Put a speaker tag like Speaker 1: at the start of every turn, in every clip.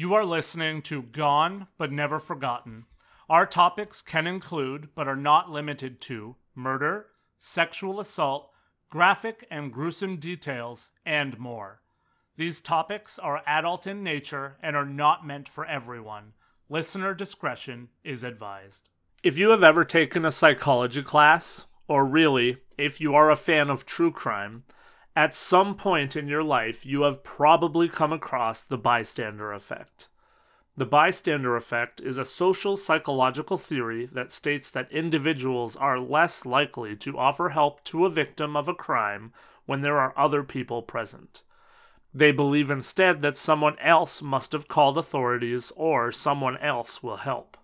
Speaker 1: You are listening to Gone but Never Forgotten. Our topics can include, but are not limited to, murder, sexual assault, graphic and gruesome details, and more. These topics are adult in nature and are not meant for everyone. Listener discretion is advised. If you have ever taken a psychology class, or really, if you are a fan of true crime, at some point in your life you have probably come across the bystander effect. The bystander effect is a social psychological theory that states that individuals are less likely to offer help to a victim of a crime when there are other people present. They believe instead that someone else must have called authorities or someone else will help.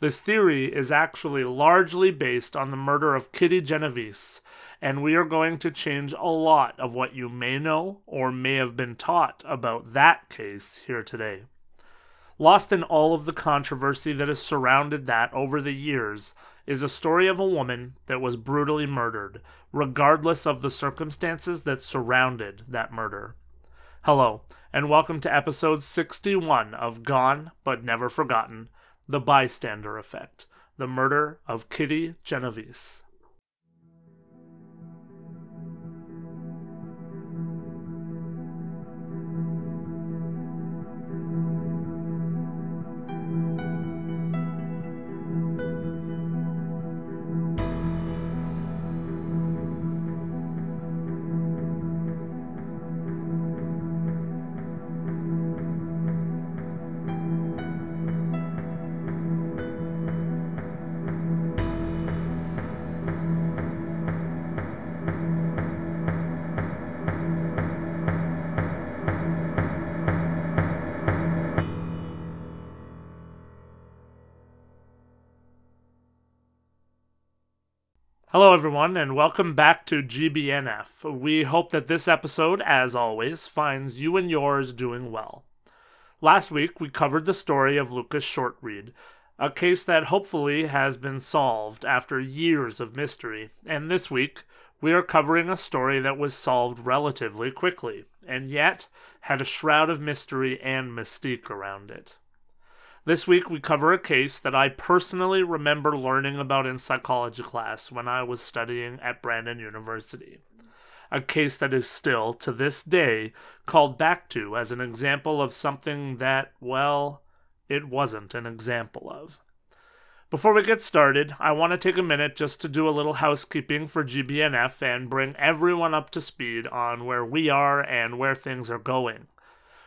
Speaker 1: This theory is actually largely based on the murder of Kitty Genovese, and we are going to change a lot of what you may know or may have been taught about that case here today. Lost in all of the controversy that has surrounded that over the years is a story of a woman that was brutally murdered, regardless of the circumstances that surrounded that murder. Hello, and welcome to episode 61 of Gone But Never Forgotten The Bystander Effect The Murder of Kitty Genovese. Hello, everyone, and welcome back to GBNF. We hope that this episode, as always, finds you and yours doing well. Last week, we covered the story of Lucas Shortreed, a case that hopefully has been solved after years of mystery, and this week, we are covering a story that was solved relatively quickly, and yet had a shroud of mystery and mystique around it. This week, we cover a case that I personally remember learning about in psychology class when I was studying at Brandon University. A case that is still, to this day, called back to as an example of something that, well, it wasn't an example of. Before we get started, I want to take a minute just to do a little housekeeping for GBNF and bring everyone up to speed on where we are and where things are going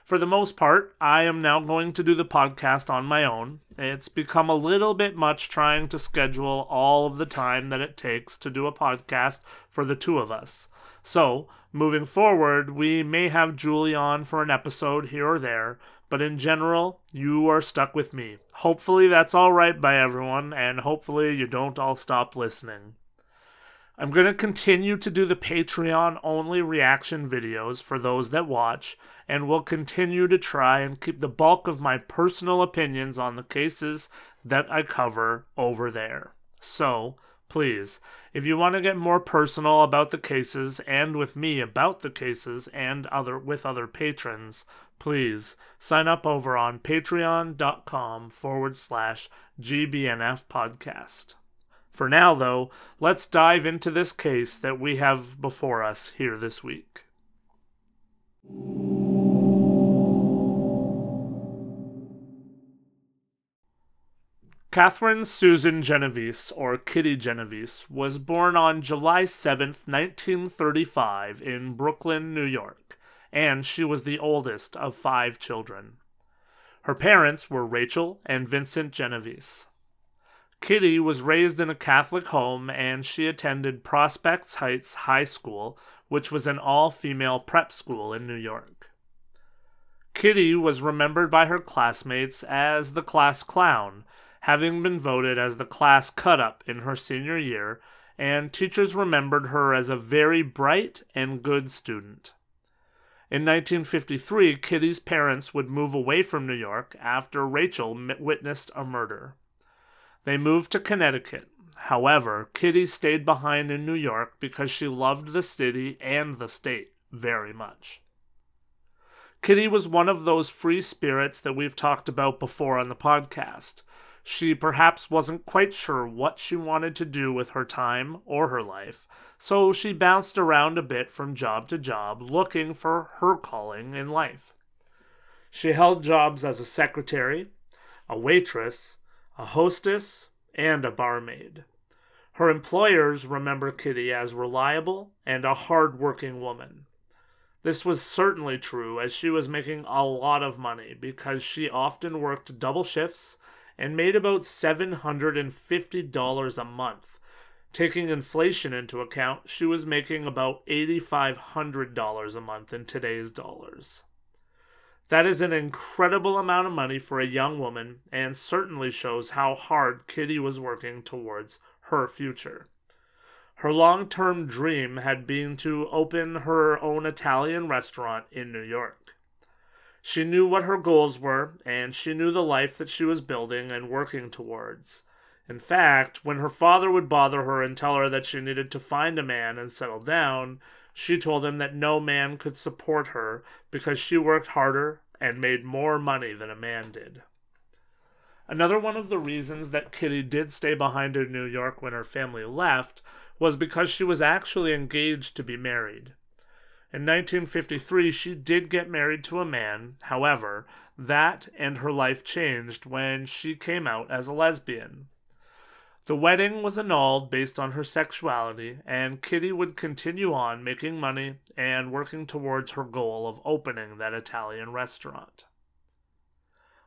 Speaker 1: for the most part, I am now going to do the podcast on my own. It's become a little bit much trying to schedule all of the time that it takes to do a podcast for the two of us. So, moving forward, we may have Julie on for an episode here or there, but in general, you are stuck with me. Hopefully, that's all right by everyone, and hopefully, you don't all stop listening. I'm going to continue to do the Patreon only reaction videos for those that watch, and will continue to try and keep the bulk of my personal opinions on the cases that I cover over there. So, please, if you want to get more personal about the cases and with me about the cases and other with other patrons, please sign up over on patreon.com forward slash GBNF podcast. For now, though, let's dive into this case that we have before us here this week. Catherine Susan Genovese, or Kitty Genovese, was born on July 7, 1935, in Brooklyn, New York, and she was the oldest of five children. Her parents were Rachel and Vincent Genovese. Kitty was raised in a Catholic home and she attended Prospect Heights High School, which was an all female prep school in New York. Kitty was remembered by her classmates as the class clown, having been voted as the class cut up in her senior year, and teachers remembered her as a very bright and good student. In 1953, Kitty's parents would move away from New York after Rachel witnessed a murder. They moved to Connecticut. However, Kitty stayed behind in New York because she loved the city and the state very much. Kitty was one of those free spirits that we've talked about before on the podcast. She perhaps wasn't quite sure what she wanted to do with her time or her life, so she bounced around a bit from job to job looking for her calling in life. She held jobs as a secretary, a waitress, a hostess, and a barmaid. Her employers remember Kitty as reliable and a hard working woman. This was certainly true as she was making a lot of money because she often worked double shifts and made about $750 a month. Taking inflation into account, she was making about $8,500 a month in today's dollars. That is an incredible amount of money for a young woman and certainly shows how hard Kitty was working towards her future. Her long term dream had been to open her own Italian restaurant in New York. She knew what her goals were, and she knew the life that she was building and working towards. In fact, when her father would bother her and tell her that she needed to find a man and settle down, she told him that no man could support her because she worked harder and made more money than a man did. Another one of the reasons that Kitty did stay behind in New York when her family left was because she was actually engaged to be married. In 1953, she did get married to a man. However, that and her life changed when she came out as a lesbian. The wedding was annulled based on her sexuality, and Kitty would continue on making money and working towards her goal of opening that Italian restaurant.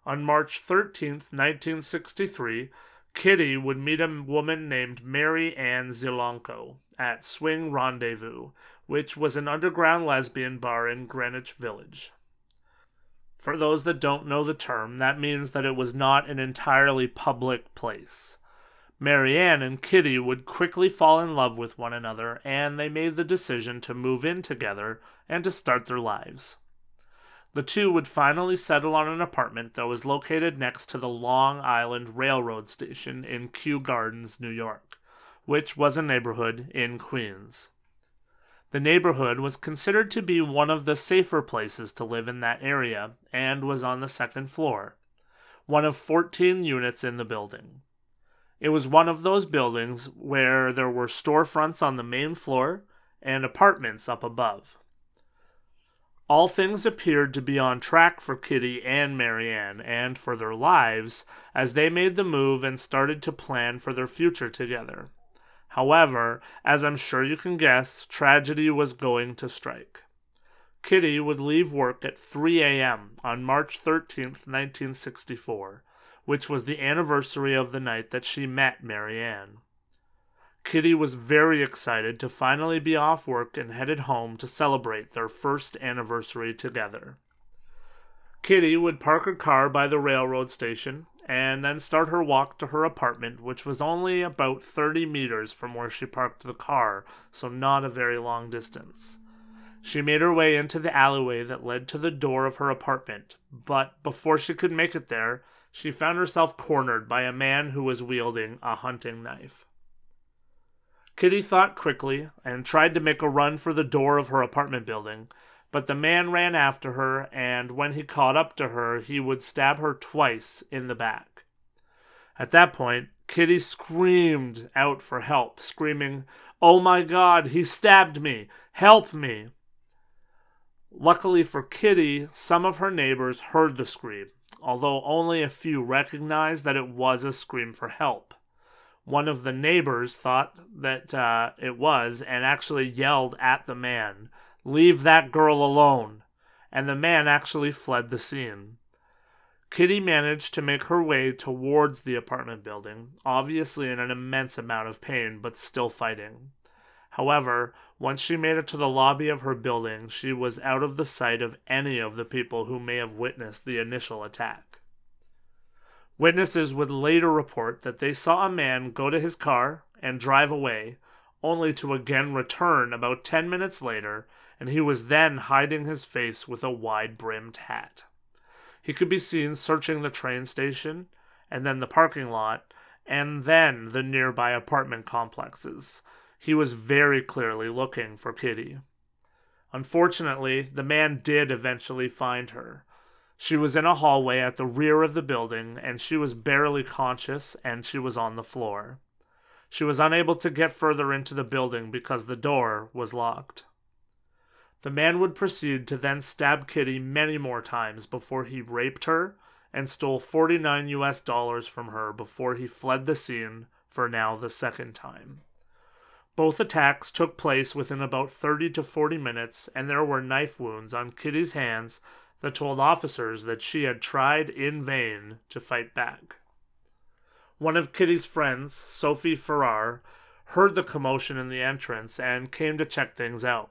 Speaker 1: On March 13, 1963, Kitty would meet a woman named Mary Ann Zielonko at Swing Rendezvous, which was an underground lesbian bar in Greenwich Village. For those that don't know the term, that means that it was not an entirely public place. Mary Ann and Kitty would quickly fall in love with one another, and they made the decision to move in together and to start their lives. The two would finally settle on an apartment that was located next to the Long Island Railroad Station in Kew Gardens, New York, which was a neighborhood in Queens. The neighborhood was considered to be one of the safer places to live in that area and was on the second floor, one of 14 units in the building. It was one of those buildings where there were storefronts on the main floor and apartments up above. All things appeared to be on track for Kitty and Mary Ann and for their lives as they made the move and started to plan for their future together. However, as I'm sure you can guess, tragedy was going to strike. Kitty would leave work at 3 a.m. on March 13, 1964, which was the anniversary of the night that she met Mary Ann. Kitty was very excited to finally be off work and headed home to celebrate their first anniversary together. Kitty would park her car by the railroad station and then start her walk to her apartment, which was only about 30 meters from where she parked the car, so not a very long distance. She made her way into the alleyway that led to the door of her apartment, but before she could make it there, she found herself cornered by a man who was wielding a hunting knife. Kitty thought quickly and tried to make a run for the door of her apartment building, but the man ran after her, and when he caught up to her, he would stab her twice in the back. At that point, Kitty screamed out for help, screaming, Oh my God, he stabbed me! Help me! Luckily for Kitty, some of her neighbors heard the scream, although only a few recognized that it was a scream for help. One of the neighbors thought that uh, it was and actually yelled at the man, Leave that girl alone! And the man actually fled the scene. Kitty managed to make her way towards the apartment building, obviously in an immense amount of pain, but still fighting. However, once she made it to the lobby of her building, she was out of the sight of any of the people who may have witnessed the initial attack. Witnesses would later report that they saw a man go to his car and drive away, only to again return about 10 minutes later and he was then hiding his face with a wide brimmed hat. He could be seen searching the train station, and then the parking lot, and then the nearby apartment complexes. He was very clearly looking for Kitty. Unfortunately, the man did eventually find her. She was in a hallway at the rear of the building, and she was barely conscious and she was on the floor. She was unable to get further into the building because the door was locked. The man would proceed to then stab Kitty many more times before he raped her and stole 49 US dollars from her before he fled the scene for now the second time. Both attacks took place within about 30 to 40 minutes, and there were knife wounds on Kitty's hands that told officers that she had tried in vain to fight back. One of Kitty's friends, Sophie Farrar, heard the commotion in the entrance and came to check things out.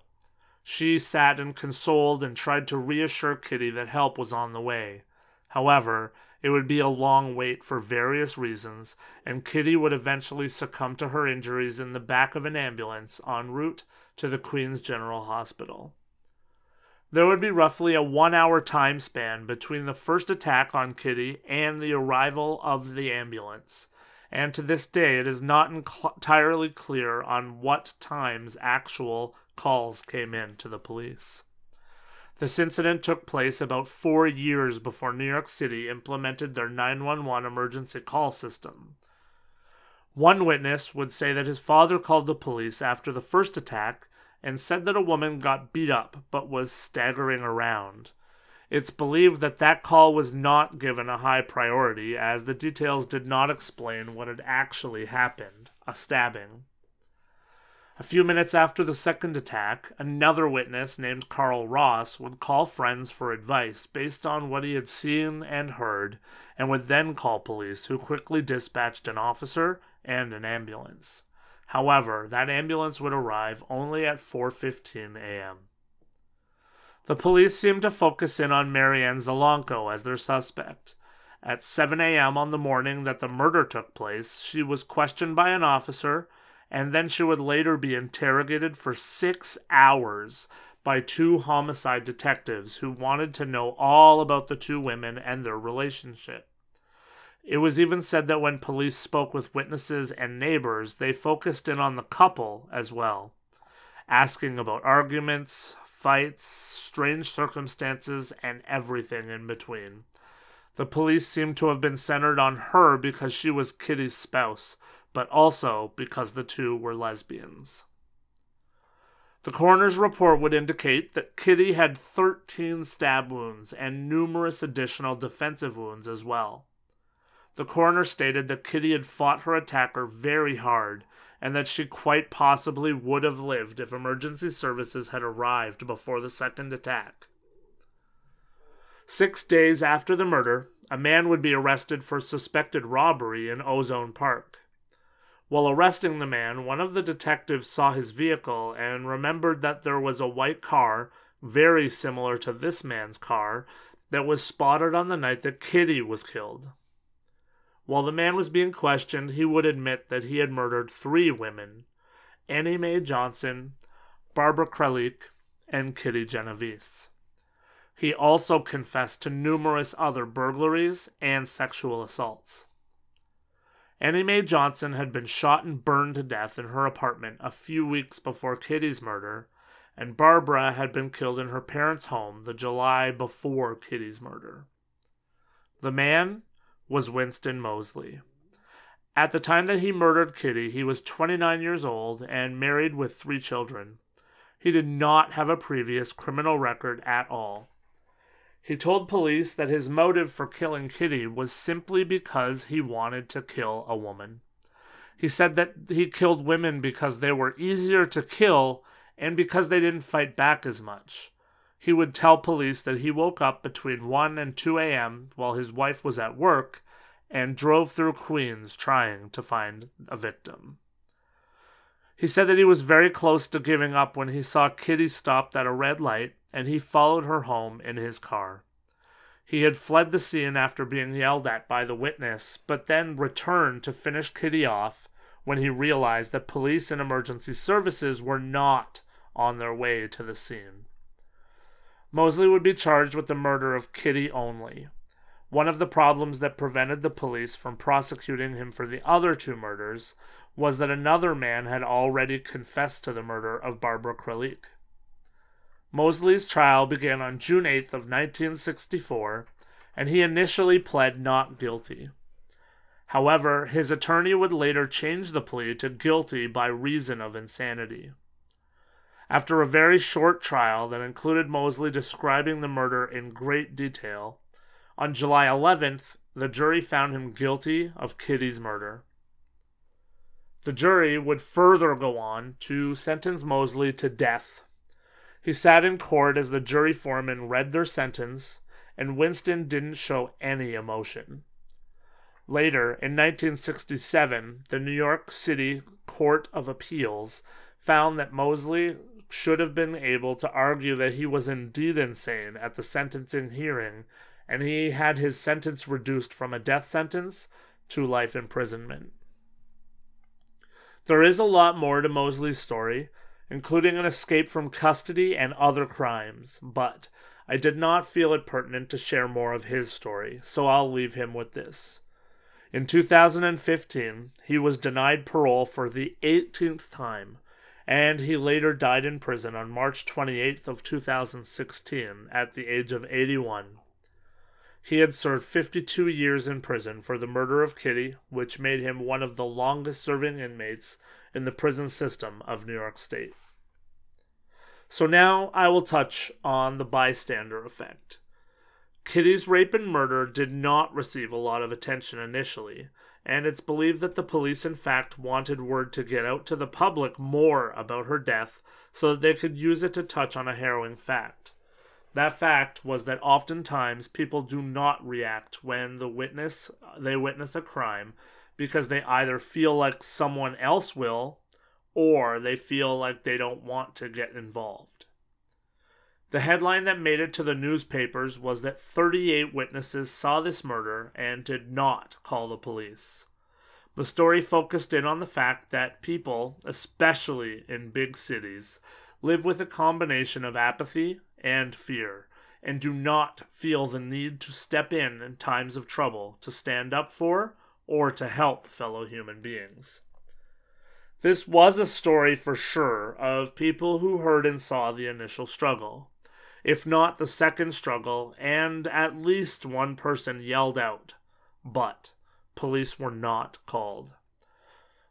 Speaker 1: She sat and consoled and tried to reassure Kitty that help was on the way. However, it would be a long wait for various reasons, and Kitty would eventually succumb to her injuries in the back of an ambulance en route to the Queen's General Hospital. There would be roughly a one hour time span between the first attack on Kitty and the arrival of the ambulance, and to this day it is not entirely clear on what times actual calls came in to the police. This incident took place about four years before New York City implemented their 911 emergency call system. One witness would say that his father called the police after the first attack and said that a woman got beat up but was staggering around. It's believed that that call was not given a high priority as the details did not explain what had actually happened a stabbing. A few minutes after the second attack, another witness named Carl Ross would call friends for advice based on what he had seen and heard, and would then call police, who quickly dispatched an officer and an ambulance. However, that ambulance would arrive only at 4:15 a.m. The police seemed to focus in on Mary Ann Zielonko as their suspect. At 7 a.m. on the morning that the murder took place, she was questioned by an officer and then she would later be interrogated for six hours by two homicide detectives who wanted to know all about the two women and their relationship. It was even said that when police spoke with witnesses and neighbors, they focused in on the couple as well, asking about arguments, fights, strange circumstances, and everything in between. The police seemed to have been centered on her because she was Kitty's spouse, but also because the two were lesbians. The coroner's report would indicate that Kitty had 13 stab wounds and numerous additional defensive wounds as well. The coroner stated that Kitty had fought her attacker very hard and that she quite possibly would have lived if emergency services had arrived before the second attack. Six days after the murder, a man would be arrested for suspected robbery in Ozone Park. While arresting the man, one of the detectives saw his vehicle and remembered that there was a white car, very similar to this man's car, that was spotted on the night that Kitty was killed. While the man was being questioned, he would admit that he had murdered three women Annie Mae Johnson, Barbara Kralik, and Kitty Genovese. He also confessed to numerous other burglaries and sexual assaults. Annie Mae Johnson had been shot and burned to death in her apartment a few weeks before Kitty's murder, and Barbara had been killed in her parents' home the July before Kitty's murder. The man was Winston Moseley. At the time that he murdered Kitty, he was 29 years old and married with three children. He did not have a previous criminal record at all. He told police that his motive for killing Kitty was simply because he wanted to kill a woman. He said that he killed women because they were easier to kill and because they didn't fight back as much. He would tell police that he woke up between 1 and 2 a.m. while his wife was at work and drove through Queens trying to find a victim. He said that he was very close to giving up when he saw Kitty stopped at a red light and he followed her home in his car. He had fled the scene after being yelled at by the witness, but then returned to finish Kitty off when he realized that police and emergency services were not on their way to the scene. Moseley would be charged with the murder of Kitty only. One of the problems that prevented the police from prosecuting him for the other two murders was that another man had already confessed to the murder of Barbara Kralik. Moseley's trial began on June 8th of 1964, and he initially pled not guilty. However, his attorney would later change the plea to guilty by reason of insanity. After a very short trial that included Moseley describing the murder in great detail, on July 11th, the jury found him guilty of Kitty's murder. The jury would further go on to sentence Moseley to death. He sat in court as the jury foreman read their sentence, and Winston didn't show any emotion. Later, in 1967, the New York City Court of Appeals found that Moseley should have been able to argue that he was indeed insane at the sentencing hearing, and he had his sentence reduced from a death sentence to life imprisonment. There is a lot more to Moseley's story, including an escape from custody and other crimes, but I did not feel it pertinent to share more of his story, so I'll leave him with this. In 2015, he was denied parole for the 18th time, and he later died in prison on March 28th of 2016 at the age of 81. He had served 52 years in prison for the murder of Kitty, which made him one of the longest serving inmates in the prison system of New York State. So now I will touch on the bystander effect. Kitty's rape and murder did not receive a lot of attention initially, and it's believed that the police, in fact, wanted word to get out to the public more about her death so that they could use it to touch on a harrowing fact. That fact was that oftentimes people do not react when the witness they witness a crime because they either feel like someone else will or they feel like they don't want to get involved. The headline that made it to the newspapers was that 38 witnesses saw this murder and did not call the police. The story focused in on the fact that people, especially in big cities, live with a combination of apathy and fear, and do not feel the need to step in in times of trouble to stand up for or to help fellow human beings. This was a story for sure of people who heard and saw the initial struggle, if not the second struggle, and at least one person yelled out, but police were not called.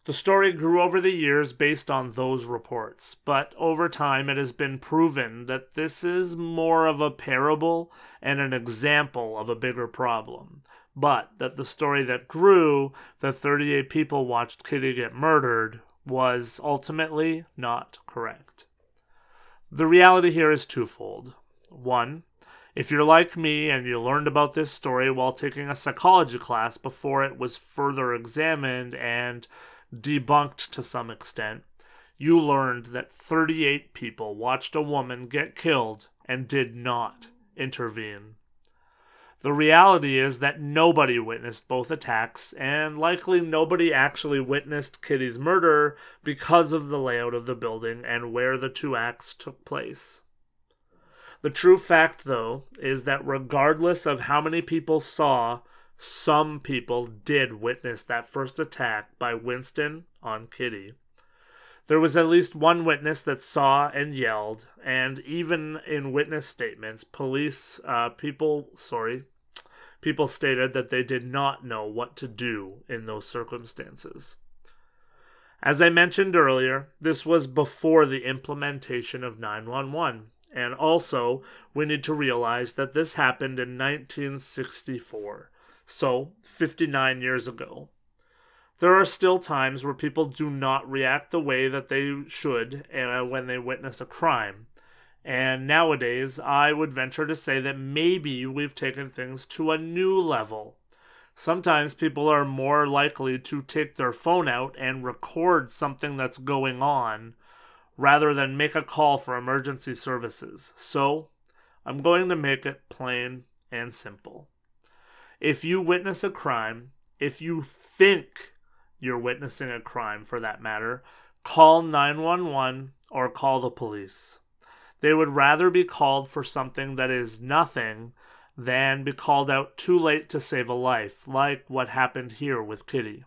Speaker 1: The story grew over the years based on those reports, but over time it has been proven that this is more of a parable and an example of a bigger problem. But that the story that grew, that 38 people watched Kitty get murdered, was ultimately not correct. The reality here is twofold. One, if you're like me and you learned about this story while taking a psychology class before it was further examined and debunked to some extent, you learned that 38 people watched a woman get killed and did not intervene. The reality is that nobody witnessed both attacks, and likely nobody actually witnessed Kitty's murder because of the layout of the building and where the two acts took place. The true fact, though, is that regardless of how many people saw, some people did witness that first attack by Winston on Kitty. There was at least one witness that saw and yelled, and even in witness statements, police uh, people, sorry, people stated that they did not know what to do in those circumstances. As I mentioned earlier, this was before the implementation of 911, and also we need to realize that this happened in 1964, so 59 years ago. There are still times where people do not react the way that they should uh, when they witness a crime, and nowadays, I would venture to say that maybe we've taken things to a new level. Sometimes people are more likely to take their phone out and record something that's going on rather than make a call for emergency services. So, I'm going to make it plain and simple. If you witness a crime, if you think you're witnessing a crime for that matter, call 911 or call the police. They would rather be called for something that is nothing than be called out too late to save a life, like what happened here with Kitty.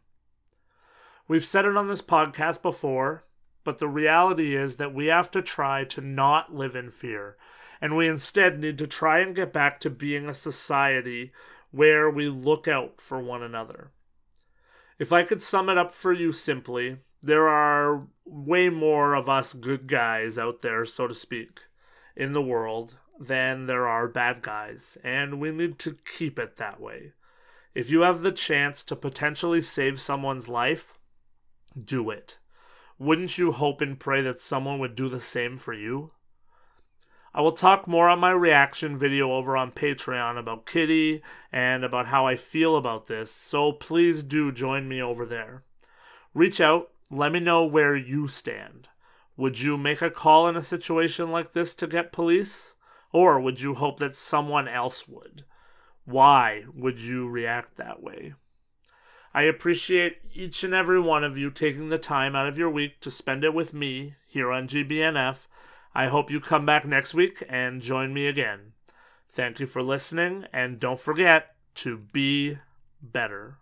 Speaker 1: We've said it on this podcast before, but the reality is that we have to try to not live in fear, and we instead need to try and get back to being a society where we look out for one another. If I could sum it up for you simply, there are way more of us good guys out there, so to speak, in the world than there are bad guys, and we need to keep it that way. If you have the chance to potentially save someone's life, do it. Wouldn't you hope and pray that someone would do the same for you? I will talk more on my reaction video over on Patreon about Kitty and about how I feel about this, so please do join me over there. Reach out, let me know where you stand. Would you make a call in a situation like this to get police? Or would you hope that someone else would? Why would you react that way? I appreciate each and every one of you taking the time out of your week to spend it with me here on GBNF. I hope you come back next week and join me again. Thank you for listening, and don't forget to be better.